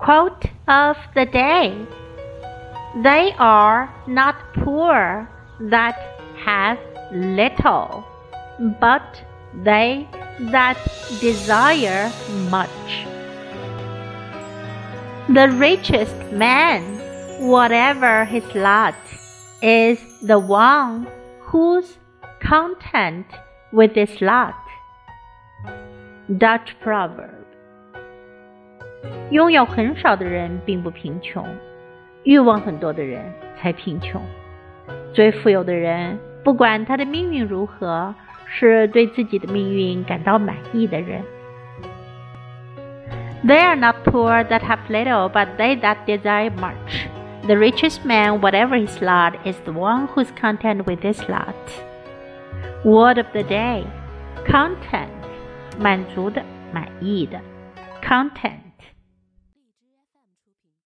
Quote of the day They are not poor that have little, but they that desire much. The richest man, whatever his lot, is the one who's content with his lot. Dutch proverb. 拥有很少的人并不贫穷，欲望很多的人才贫穷。最富有的人，不管他的命运如何，是对自己的命运感到满意的人。They are not poor that have little, but they that desire much. The richest man, whatever his lot, is the one who is content with his lot. Word of the day: content，满足的、满意的，content。